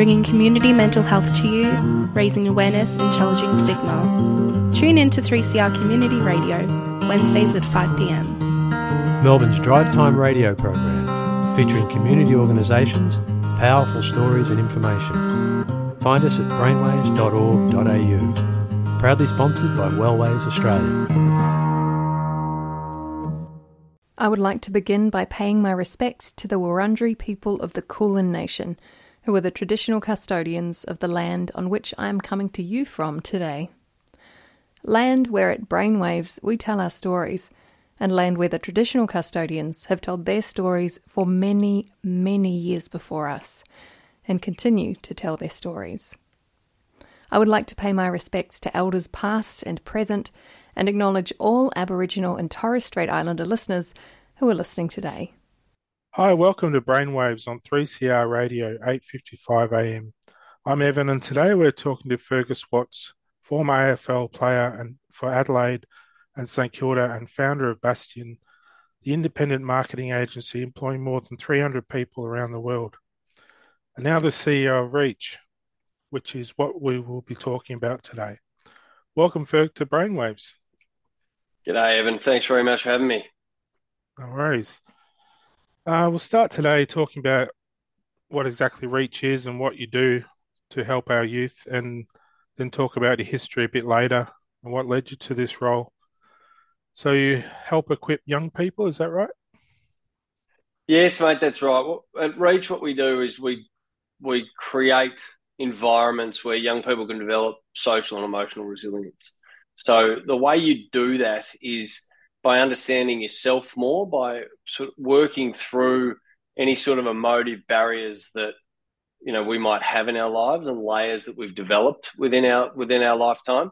Bringing community mental health to you, raising awareness and challenging stigma. Tune in to 3CR Community Radio, Wednesdays at 5pm. Melbourne's Drive Time radio program, featuring community organisations, powerful stories and information. Find us at brainwaves.org.au. Proudly sponsored by Wellways Australia. I would like to begin by paying my respects to the Wurundjeri people of the Kulin Nation, who are the traditional custodians of the land on which I am coming to you from today. Land where at Brainwaves we tell our stories, and land where the traditional custodians have told their stories for many, many years before us, and continue to tell their stories. I would like to pay my respects to elders past and present, and acknowledge all Aboriginal and Torres Strait Islander listeners who are listening today. Hi, welcome to Brainwaves on 3CR Radio, 8:55 AM. I'm Evan, and today we're talking to Fergus Watts, former AFL player and for Adelaide and St Kilda, and founder of Bastion, the independent marketing agency employing more than 300 people around the world, and now the CEO of Reach, which is what we will be talking about today. Welcome, Ferg, to Brainwaves. G'day, Evan. Thanks very much for having me. No worries. Uh, we'll start today talking about what exactly Reach is and what you do to help our youth, and then talk about your history a bit later and what led you to this role. So, you help equip young people, is that right? Yes, mate, that's right. At Reach, what we do is we we create environments where young people can develop social and emotional resilience. So the way you do that is by understanding yourself more, by sort of working through any sort of emotive barriers that you know we might have in our lives and layers that we've developed within our within our lifetime,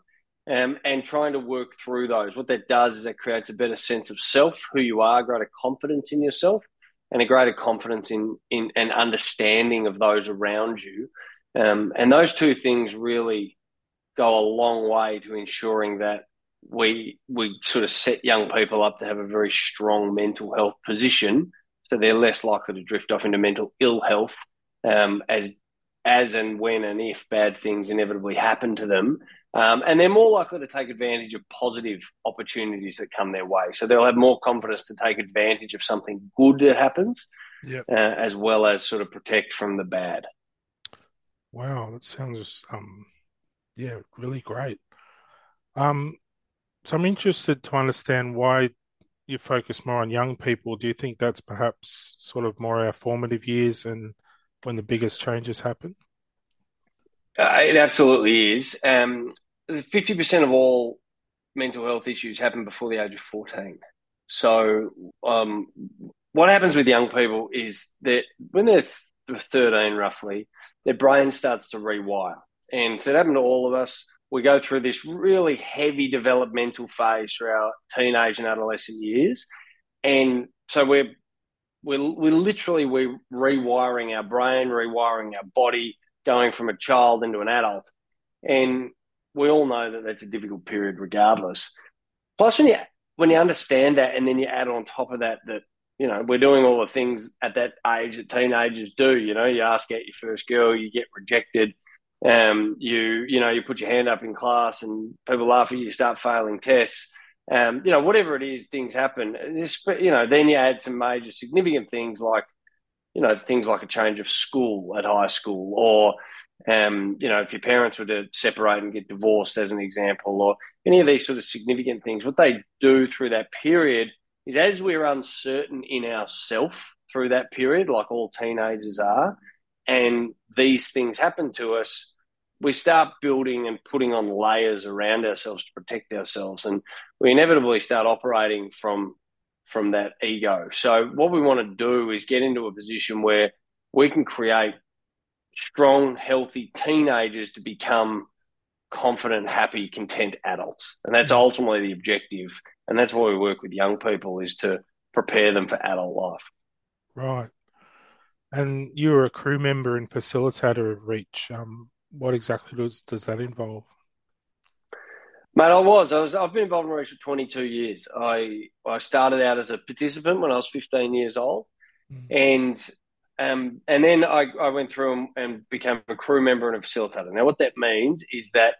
um, and trying to work through those. What that does is it creates a better sense of self, who you are, greater confidence in yourself, and a greater confidence in in an understanding of those around you. Um, and those two things really go a long way to ensuring that we we sort of set young people up to have a very strong mental health position, so they're less likely to drift off into mental ill health um, as as and when and if bad things inevitably happen to them. Um, and they're more likely to take advantage of positive opportunities that come their way. So they'll have more confidence to take advantage of something good that happens, Yep. uh, as well as sort of protect from the bad. Wow, that sounds um, yeah, really great. Um, so I'm interested to understand why you focus more on young people. Do you think that's perhaps sort of more our formative years and when the biggest changes happen? Uh, it absolutely is. Um, 50% of all mental health issues happen before the age of 14. So, um, what happens with young people is that when they're th- 13, roughly, their brain starts to rewire. And so it happened to all of us. We go through this really heavy developmental phase through our teenage and adolescent years. And so we're, we're, we're literally we're rewiring our brain, rewiring our body, going from a child into an adult. And we all know that that's a difficult period regardless. Plus, when you, when you understand that and then you add on top of that, that you know, we're doing all the things at that age that teenagers do. You know, you ask out your first girl, you get rejected. Um, you, you know, you put your hand up in class and people laugh at you, you start failing tests. Um, you know, whatever it is, things happen. You know, then you add some major significant things like, you know, things like a change of school at high school or, um, you know, if your parents were to separate and get divorced, as an example, or any of these sort of significant things, what they do through that period is as we're uncertain in ourself through that period, like all teenagers are, and these things happen to us, we start building and putting on layers around ourselves to protect ourselves, and we inevitably start operating from from that ego. So what we want to do is get into a position where we can create strong, healthy teenagers to become confident, happy, content adults, and that's mm-hmm. ultimately the objective and that's why we work with young people is to prepare them for adult life. Right. And you were a crew member and facilitator of Reach. Um, what exactly does does that involve? Mate, I was. I was. I've been involved in Reach for 22 years. I I started out as a participant when I was 15 years old, mm. and um, and then I, I went through and, and became a crew member and a facilitator. Now, what that means is that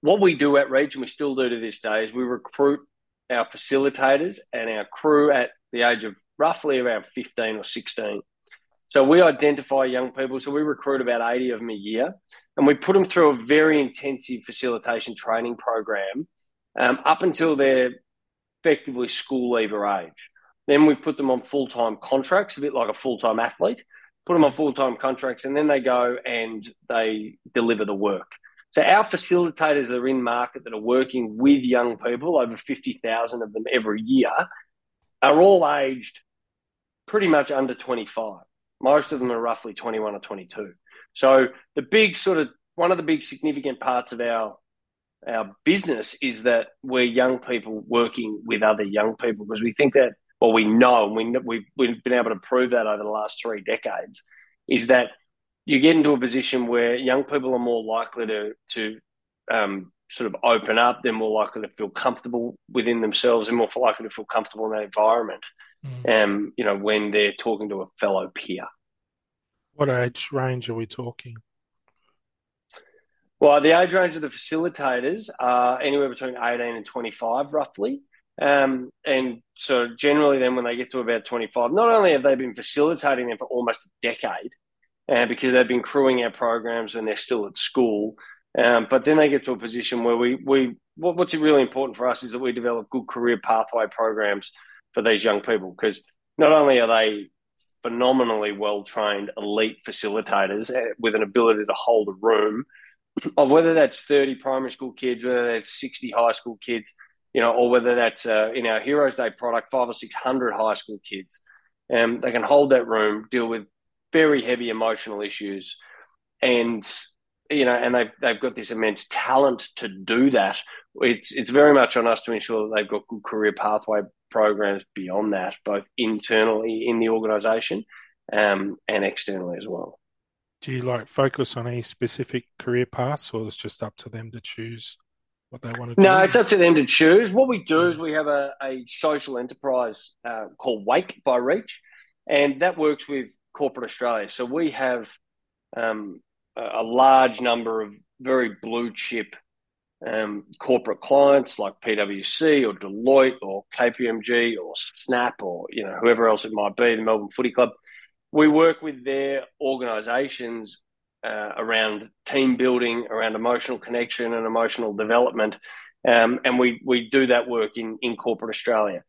what we do at Reach, and we still do to this day, is we recruit our facilitators and our crew at the age of roughly around 15 or 16. So we identify young people. So we recruit about 80 of them a year and we put them through a very intensive facilitation training program um, up until they're effectively school leaver age. Then we put them on full time contracts, a bit like a full time athlete, put them on full time contracts, and then they go and they deliver the work. So our facilitators are in market that are working with young people, over 50,000 of them every year, are all aged pretty much under 25. Most of them are roughly 21 or 22. So the big sort of one of the big significant parts of our our business is that we're young people working with other young people because we think that, well, we know, and we, we've, we've been able to prove that over the last three decades, is that you get into a position where young people are more likely to to um, sort of open up. They're more likely to feel comfortable within themselves. They're more likely to feel comfortable in that environment. Mm. Um, you know, when they're talking to a fellow peer. What age range are we talking? Well, the age range of the facilitators are anywhere between 18 and 25, roughly. Um, and so generally, then when they get to about 25, not only have they been facilitating them for almost a decade, uh, because they've been crewing our programs when they're still at school, um, but then they get to a position where we, we what, what's really important for us is that we develop good career pathway programs for these young people because not only are they phenomenally well trained elite facilitators uh, with an ability to hold a room of whether that's 30 primary school kids, whether that's 60 high school kids, you know, or whether that's uh, in our Heroes Day product, five or 600 high school kids. Um, they can hold that room, deal with very heavy emotional issues. And, you know, and they've, they've got this immense talent to do that. It's, it's very much on us to ensure that they've got good career pathway programs beyond that, both internally in the organisation um, and externally as well. Do you like focus on any specific career paths, or it's just up to them to choose what they want to do? No, it's up to them to choose. What we do is we have a, a social enterprise uh, called Wake by Reach, and that works with corporate Australia. So we have um, a, large number of very blue chip um, corporate clients like PwC or Deloitte or KPMG or Snap or you know whoever else it might be, the Melbourne Footy Club we work with their organisations uh, around team building, around emotional connection and emotional development, um, and we we do that work in in corporate Australia.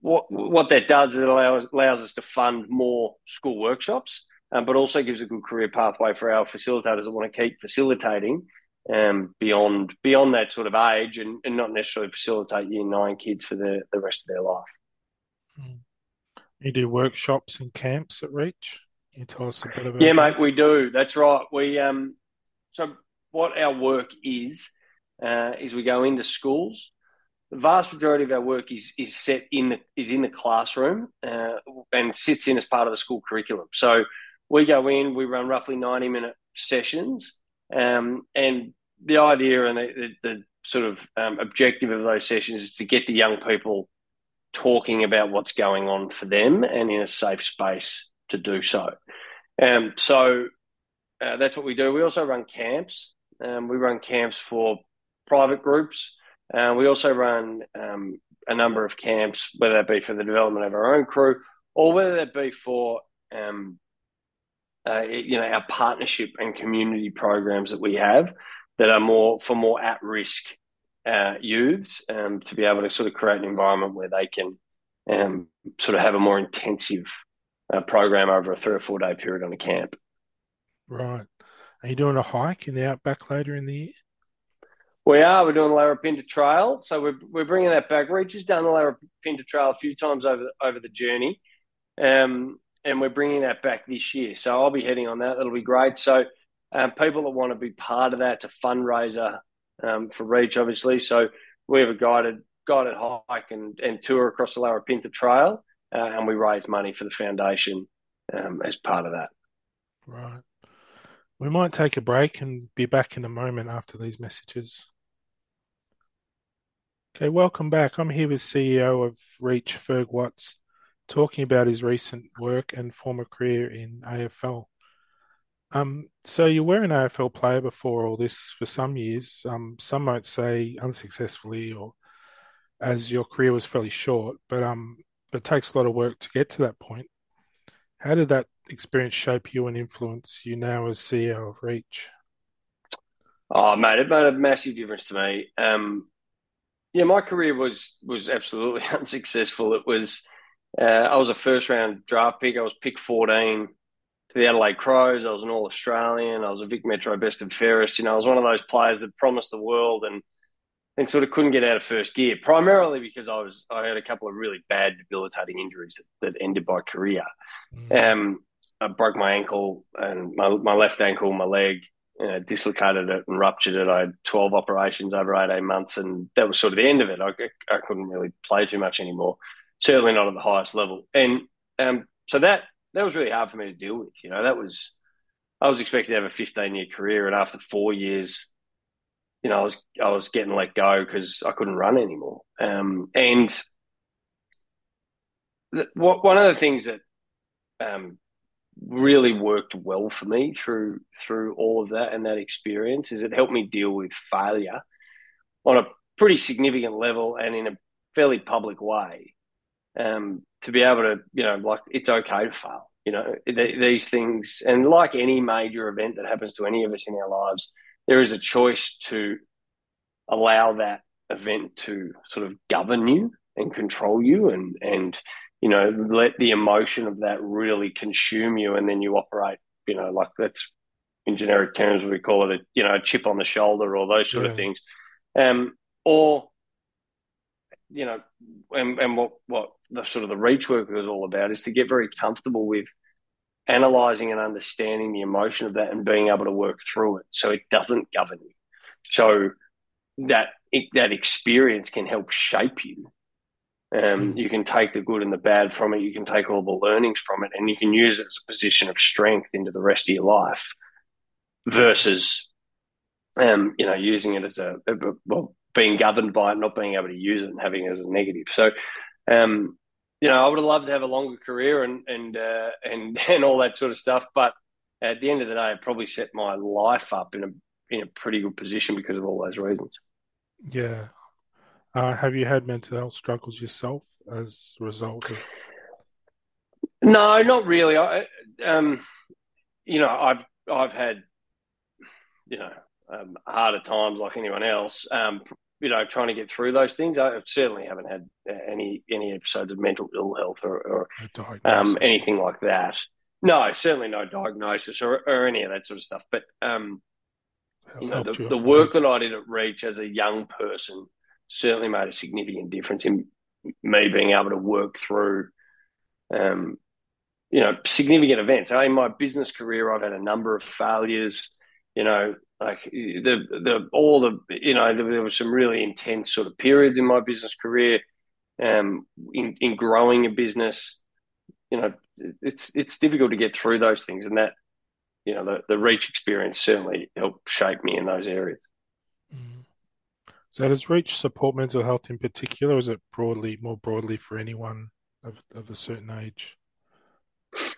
What what that does is it allows allows us to fund more school workshops, um, but also gives a good career pathway for our facilitators that want to keep facilitating um, beyond beyond that sort of age and, and not necessarily facilitate year nine kids for the, the rest of their life. Mm. You do workshops and camps at Reach. Can you tell us a bit about? Yeah, that? mate, we do. That's right. We um, so what our work is uh, is we go into schools. The vast majority of our work is is set in the is in the classroom uh, and sits in as part of the school curriculum. So we go in, we run roughly ninety minute sessions, um, and the idea and the, the, the sort of um, objective of those sessions is to get the young people talking about what's going on for them and in a safe space to do so. Um, so uh, that's what we do. We also run camps. Um, we run camps for private groups. Uh, we also run um, a number of camps, whether that be for the development of our own crew or whether that be for um, uh, you know our partnership and community programs that we have that are more for more at risk uh, youths um, to be able to sort of create an environment where they can um, sort of have a more intensive uh, program over a three or four day period on a camp. Right. Are you doing a hike in the outback later in the year? We are. We're doing the Larapinta Trail, so we're we're bringing that back. Reach's done the Larapinta Trail a few times over over the journey, um, and we're bringing that back this year. So I'll be heading on that. That'll be great. So um, people that want to be part of that, it's a fundraiser um, for Reach, obviously. So we have a guided guided hike and, and tour across the Larapinta Trail, uh, and we raise money for the foundation um, as part of that. Right. We might take a break and be back in a moment after these messages. Okay, welcome back. I'm here with CEO of Reach, Ferg Watts, talking about his recent work and former career in AFL. Um, so you were an AFL player before all this for some years. Um, some might say unsuccessfully, or as your career was fairly short, but um, it takes a lot of work to get to that point. How did that experience shape you and influence you now as CEO of Reach? Oh, mate, it made a massive difference to me. Um, yeah, my career was was absolutely unsuccessful. It was uh, I was a first round draft pick. I was pick fourteen to the Adelaide Crows. I was an All Australian. I was a Vic Metro Best and Fairest. You know, I was one of those players that promised the world and and sort of couldn't get out of first gear. Primarily because I was I had a couple of really bad debilitating injuries that, that ended my career. Mm. Um, I broke my ankle and my my left ankle, my leg know, dislocated it and ruptured it. I had 12 operations over 18 months, and that was sort of the end of it. I, I couldn't really play too much anymore, certainly not at the highest level. And um, so that that was really hard for me to deal with. You know, that was I was expected to have a 15 year career, and after four years, you know, I was I was getting let go because I couldn't run anymore. Um, and one of the things that um, really worked well for me through through all of that and that experience is it helped me deal with failure on a pretty significant level and in a fairly public way um, to be able to you know like it's okay to fail you know th- these things. And like any major event that happens to any of us in our lives there is a choice to allow that event to sort of govern you and control you and and you know, let the emotion of that really consume you, and then you operate, you know, like that's in generic terms we call it a you know a chip on the shoulder or those sort yeah. of things, um, or you know, and, and what what the sort of the reach work was all about is to get very comfortable with analyzing and understanding the emotion of that and being able to work through it so it doesn't govern you. So that that experience can help shape you um, hmm. you can take the good and the bad from it. You can take all the learnings from it, and you can use it as a position of strength into the rest of your life, versus, um, you know, using it as a, a well, being governed by it, not being able to use it, and having it as a negative. So, um, you know, I would have loved to have a longer career and and uh, and and all that sort of stuff, but at the end of the day, it probably set my life up in a in a pretty good position because of all those reasons. Yeah, uh, have you had mental health struggles yourself as a result of? No, not really. I, um, you know, I've I've had, you know, um, harder times like anyone else. Um, you know, trying to get through those things. I certainly haven't had any any episodes of mental ill health or, or um, anything like that. No, certainly no diagnosis or, or any of that sort of stuff. But um, you know, the, the work that I did at Reach as a young person certainly made a significant difference in me being able to work through, um, you know, significant events. in my business career, I've had a number of failures. You know, like the the all the you know there, there were some really intense sort of periods in my business career. Um, in in growing a business, you know, it's it's difficult to get through those things, and that you know the the reach experience certainly helped shape me in those areas. So does Reach support mental health in particular, or is it broadly more broadly for anyone of, of a certain age?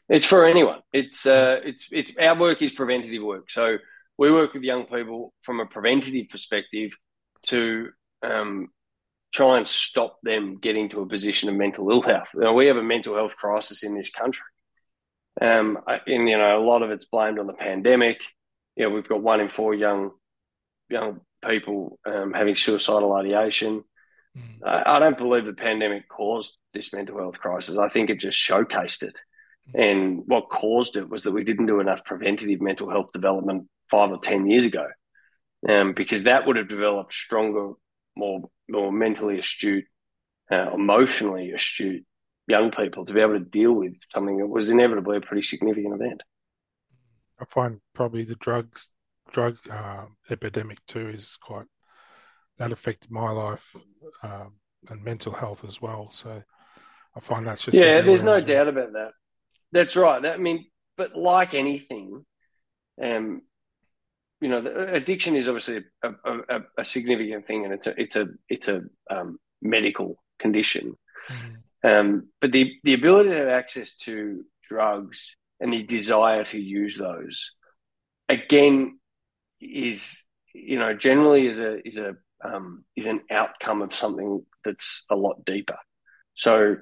It's for anyone. It's uh, it's it's our work is preventative work. So we work with young people from a preventative perspective to um, try and stop them getting to a position of mental ill health. You know, we have a mental health crisis in this country, um, and you know a lot of it's blamed on the pandemic. You know, we've got one in four young young people um, having suicidal ideation. Mm. I, I, don't believe the pandemic caused this mental health crisis. I think it just showcased it. Mm. And what caused it was that we didn't do enough preventative mental health development five or 10 years ago, um, because that would have developed stronger, more, more mentally astute, uh, emotionally astute young people to be able to deal with something that was inevitably a pretty significant event. I find probably the drugs drug uh, epidemic too is quite that affected my life um, and mental health as well. So I find that's just yeah. There's no doubt about that. That's right. I mean, but like anything, um, you know, addiction is obviously a, a, a, significant thing, and it's a it's a it's a um, medical condition. Mm-hmm. Um, but the the ability to have access to drugs and the desire to use those, again, is you know generally is a is a um, is an outcome of something that's a lot deeper. So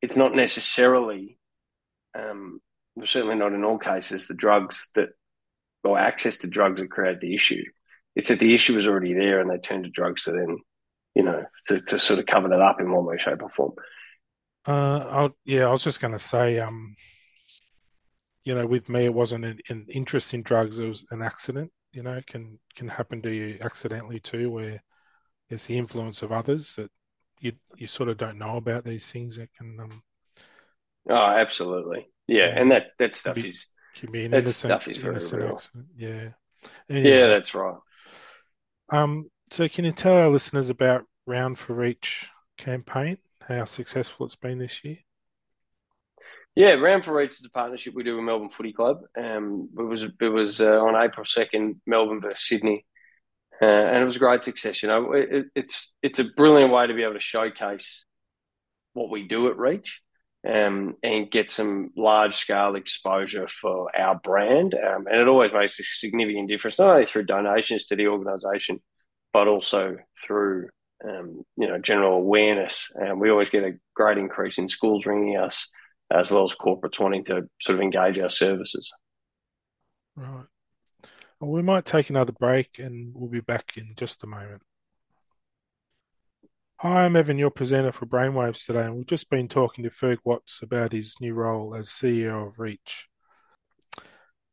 it's not necessarily, um, certainly not in all cases, the drugs that or access to drugs that create the issue. It's that the issue was already there and they turned to drugs to then, you know, to, to sort of cover that up in one way, shape, or form. Uh, I'll, yeah, I was just going to say, um, you know, with me, it wasn't an, an, interest in drugs; it was an accident. You know, can can happen to you accidentally too, where it's the influence of others that you you sort of don't know about these things that can. Um, oh, absolutely, yeah, yeah. and that that stuff be, is can be an innocent, innocent real. accident. Yeah. Anyway, yeah, that's right. Um, so can you tell our listeners about Round for Reach campaign, how successful it's been this year? Yeah, Round for Reach is a partnership we do with Melbourne Footy Club. Um, it was it was uh, on April second, Melbourne versus Sydney, uh, and it was a great success. You know, it, it's it's a brilliant way to be able to showcase what we do at Reach um, and get some large scale exposure for our brand. Um, and it always makes a significant difference, not only through donations to the organisation, but also through um, you know general awareness. And we always get a great increase in schools ringing us, as well as corporates wanting to sort of engage our services. Right. Well, we might take another break, and we'll be back in just a moment. Hi, I'm Evan, your presenter for Brainwaves today, and we've just been talking to Ferg Watts about his new role as CEO of Reach.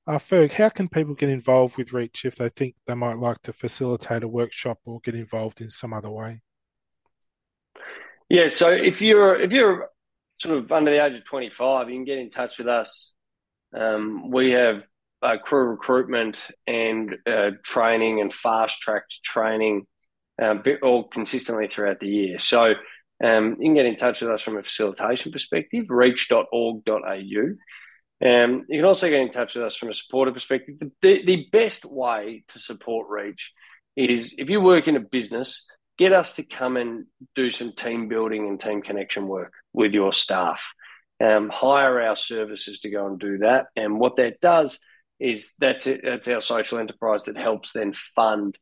Uh, Ferg, how can people get involved with Reach if they think they might like to facilitate a workshop or get involved in some other way? Yeah, so if you're if you're sort of under the age of 25, you can get in touch with us. Um, we have uh, crew recruitment and uh, training and fast tracked training um, all consistently throughout the year. So um, you can get in touch with us from a facilitation perspective, reach.org.au. Um, you can also get in touch with us from a supporter perspective. The, the best way to support Reach is if you work in a business, get us to come and do some team building and team connection work with your staff. Um, hire our services to go and do that. And what that does is that's, it, that's our social enterprise that helps then fund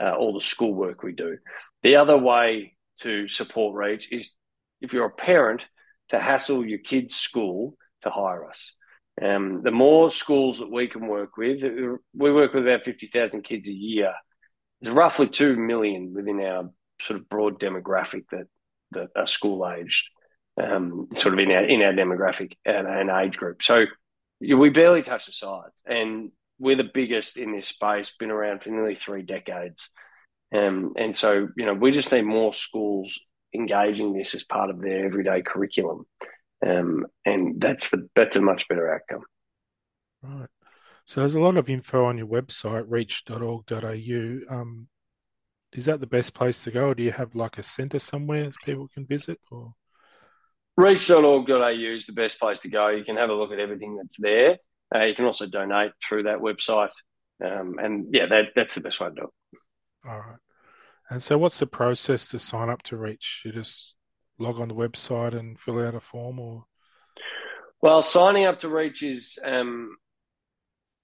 uh, all the schoolwork we do. The other way to support Reach is if you're a parent to hassle your kid's school to hire us. Um, the more schools that we can work with, we work with about 50,000 kids a year. There's roughly 2 million within our sort of broad demographic that, that are school aged, um, sort of in our, in our demographic and, and age group. So we barely touch the sides. And we're the biggest in this space, been around for nearly three decades. Um, and so, you know, we just need more schools engaging this as part of their everyday curriculum. Um, and that's the that's a much better outcome. Right. So there's a lot of info on your website, reach.org.au. Um, is that the best place to go, or do you have like a centre somewhere people can visit? Or reach.org.au is the best place to go. You can have a look at everything that's there. Uh, you can also donate through that website. Um, and yeah, that, that's the best way to do it. All right. And so, what's the process to sign up to Reach? You just log on the website and fill out a form, or? Well, signing up to Reach is um,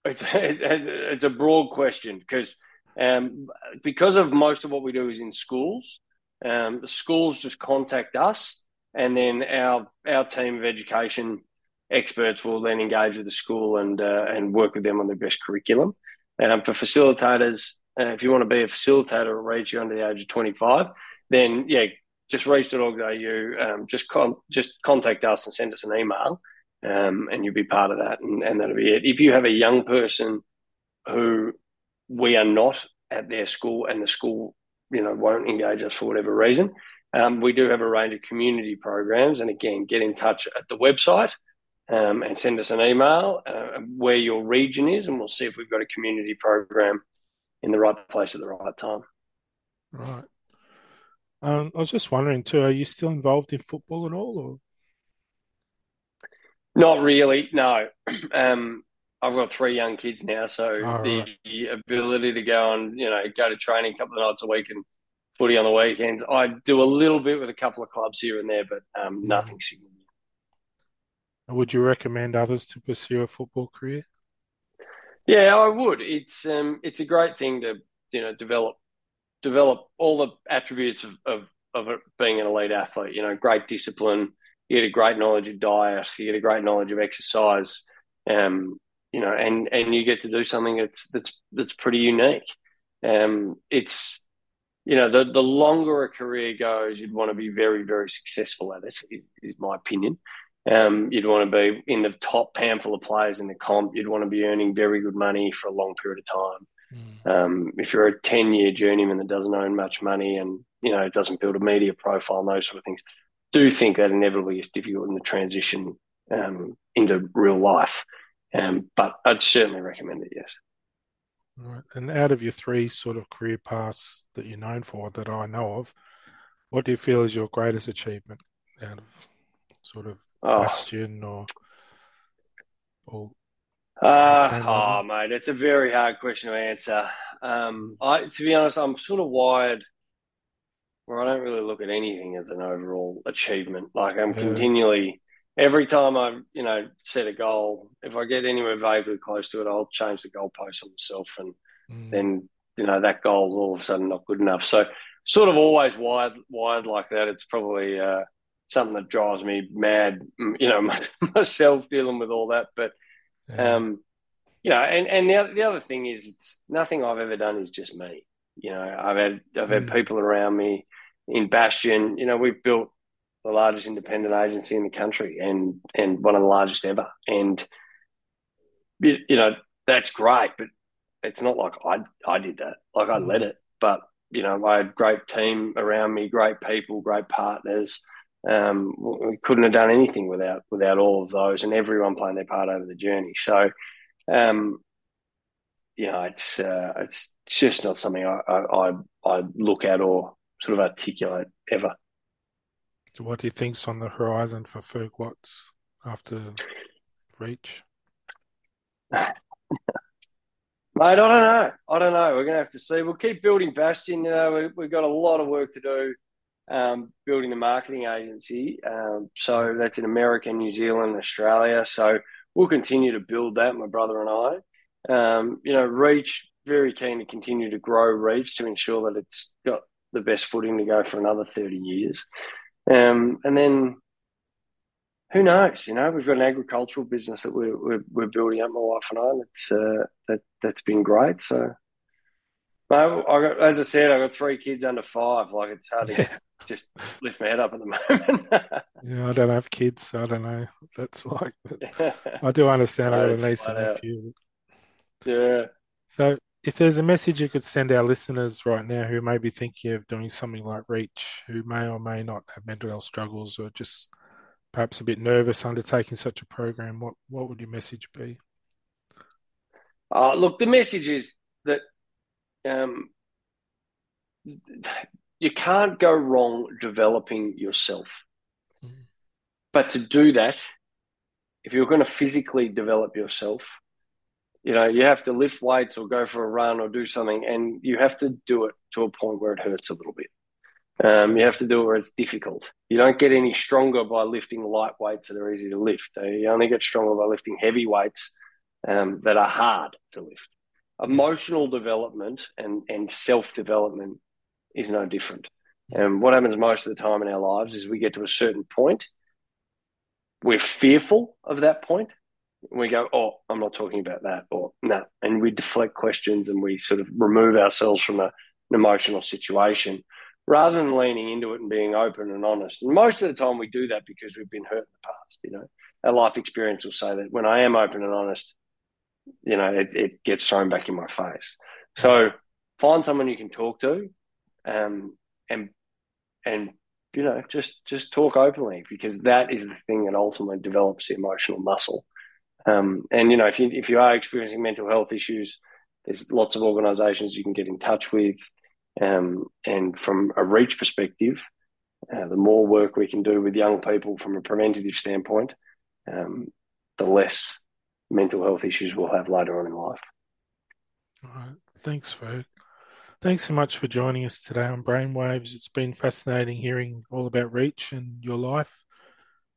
it's it's a broad question because um, because of most of what we do is in schools. Um, the schools just contact us, and then our our team of education experts will then engage with the school and uh, and work with them on the best curriculum. Um, for facilitators, uh, if you want to be a facilitator or reach you under the age of 25, then yeah, just reach.org.au, um, just con- just contact us and send us an email, um, and you'll be part of that, and, and that'll be it. If you have a young person who we are not at their school and the school, you know, won't engage us for whatever reason, um, we do have a range of community programs, and again, get in touch at the website um, and send us an email uh, where your region is, and we'll see if we've got a community program in the right place at the right time. Right. Um, I was just wondering too, are you still involved in football at all? Or? Not really, no. Um, I've got three young kids now, so Oh, the, right. ability to go and you know go to training a couple of nights a week and footy on the weekends. I do a little bit with a couple of clubs here and there, but um, Mm. nothing significant. Would you recommend others to pursue a football career? Yeah, I would. It's um, it's a great thing to you know develop develop all the attributes of of, of being an elite athlete. You know, great discipline. You get a great knowledge of diet. You get a great knowledge of exercise. Um, you know, and and you get to do something that's that's that's pretty unique. Um, it's you know the the longer a career goes, you'd want to be very very successful at it. Is, is my opinion. Um, you'd want to be in the top handful of players in the comp. You'd want to be earning very good money for a long period of time. Mm. Um, if you're a 10 year journeyman that doesn't own much money and, you know, doesn't build a media profile and those sort of things, do think that inevitably is difficult in the transition um, into real life. Um, but I'd certainly recommend it, yes. Right. And out of your three sort of career paths that you're known for that I know of, what do you feel is your greatest achievement out of sort of Oh, Bastion or or uh, oh mate, it's a very hard question to answer. Um, I, to be honest, I'm sort of wired where I don't really look at anything as an overall achievement. Like I'm Yeah. continually, every time I, you know, set a goal, if I get anywhere vaguely close to it, I'll change the goalpost on myself, and Mm. then you know that goal's all of a sudden not good enough. So sort of always wired wired like that. It's probably uh, something that drives me mad. You know, myself dealing with all that, but Yeah. um, you know, and and the other, the other thing is, it's nothing I've ever done is just me. You know, I've had I've had Mm. people around me in Bastion. You know, we've built the largest independent agency in the country and and one of the largest ever. And you, you know, that's great, but it's not like I I did that. Like I led it, but you know, I had great team around me, great people, great partners. Um, we couldn't have done anything without without all of those and everyone playing their part over the journey. So, um, you know, it's uh, it's just not something I, I I look at or sort of articulate ever. What do you think's on the horizon for Ferg Watts after Reach? Mate, I don't know. I don't know. We're going to have to see. We'll keep building Bastion. You know, we, we've got a lot of work to do um, building the marketing agency. Um, so that's in America, New Zealand, Australia. So we'll continue to build that, my brother and I. Um, you know, Reach, very keen to continue to grow Reach to ensure that it's got the best footing to go for another 30 years. Um, and then who knows? You know, we've got an agricultural business that we're we're, we're building up, my wife and I. And it's uh, that that's been great. So, I, I got, as I said, I got three kids under five. Like it's hard to Yeah. just lift my head up at the moment. Yeah, I don't have kids, so I don't know. That's like, I do understand. I got a niece and nephew. yeah. So, if there's a message you could send our listeners right now who may be thinking of doing something like Reach, who may or may not have mental health struggles or just perhaps a bit nervous undertaking such a program, what what would your message be? Uh, look, the message is that um, you can't go wrong developing yourself. Mm. But to do that, if you're going to physically develop yourself, you know, you have to lift weights or go for a run or do something, and you have to do it to a point where it hurts a little bit. Um, you have to do it where it's difficult. You don't get any stronger by lifting light weights that are easy to lift. Uh, You only get stronger by lifting heavy weights um, that are hard to lift. Emotional development and, and self development is no different. And what happens most of the time in our lives is we get to a certain point, we're fearful of that point. We go, oh, I'm not talking about that, or no, and we deflect questions and we sort of remove ourselves from a, an emotional situation rather than leaning into it and being open and honest. And most of the time we do that because we've been hurt in the past. You know, our life experience will say that when I am open and honest, you know, it, it gets thrown back in my face. So find someone you can talk to, um, and and you know, just just talk openly because that is the thing that ultimately develops the emotional muscle. Um, and you know, if you if you are experiencing mental health issues, there's lots of organisations you can get in touch with. Um, and from a reach perspective, uh, the more work we can do with young people from a preventative standpoint, um, the less mental health issues we'll have later on in life. All right. Thanks, Ferg. Thanks so much for joining us today on Brainwaves. It's been fascinating hearing all about Reach and your life.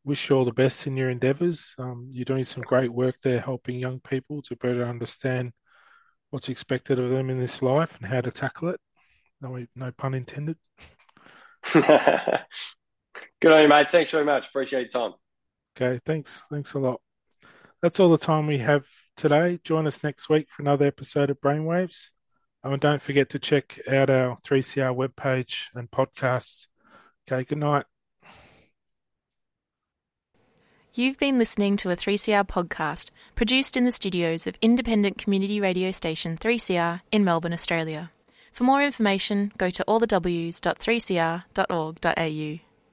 Wish you all the best in your endeavours. Um, you're doing some great work there, helping young people to better understand what's expected of them in this life and how to tackle it. No, no pun intended. Good on you, mate. Thanks very much. Appreciate your time. Okay, thanks. Thanks a lot. That's all the time we have today. Join us next week for another episode of Brainwaves. And don't forget to check out our 3CR webpage and podcasts. Okay, good night. You've been listening to a 3CR podcast produced in the studios of independent community radio station 3CR in Melbourne, Australia. For more information, go to allthews.3cr.org.au.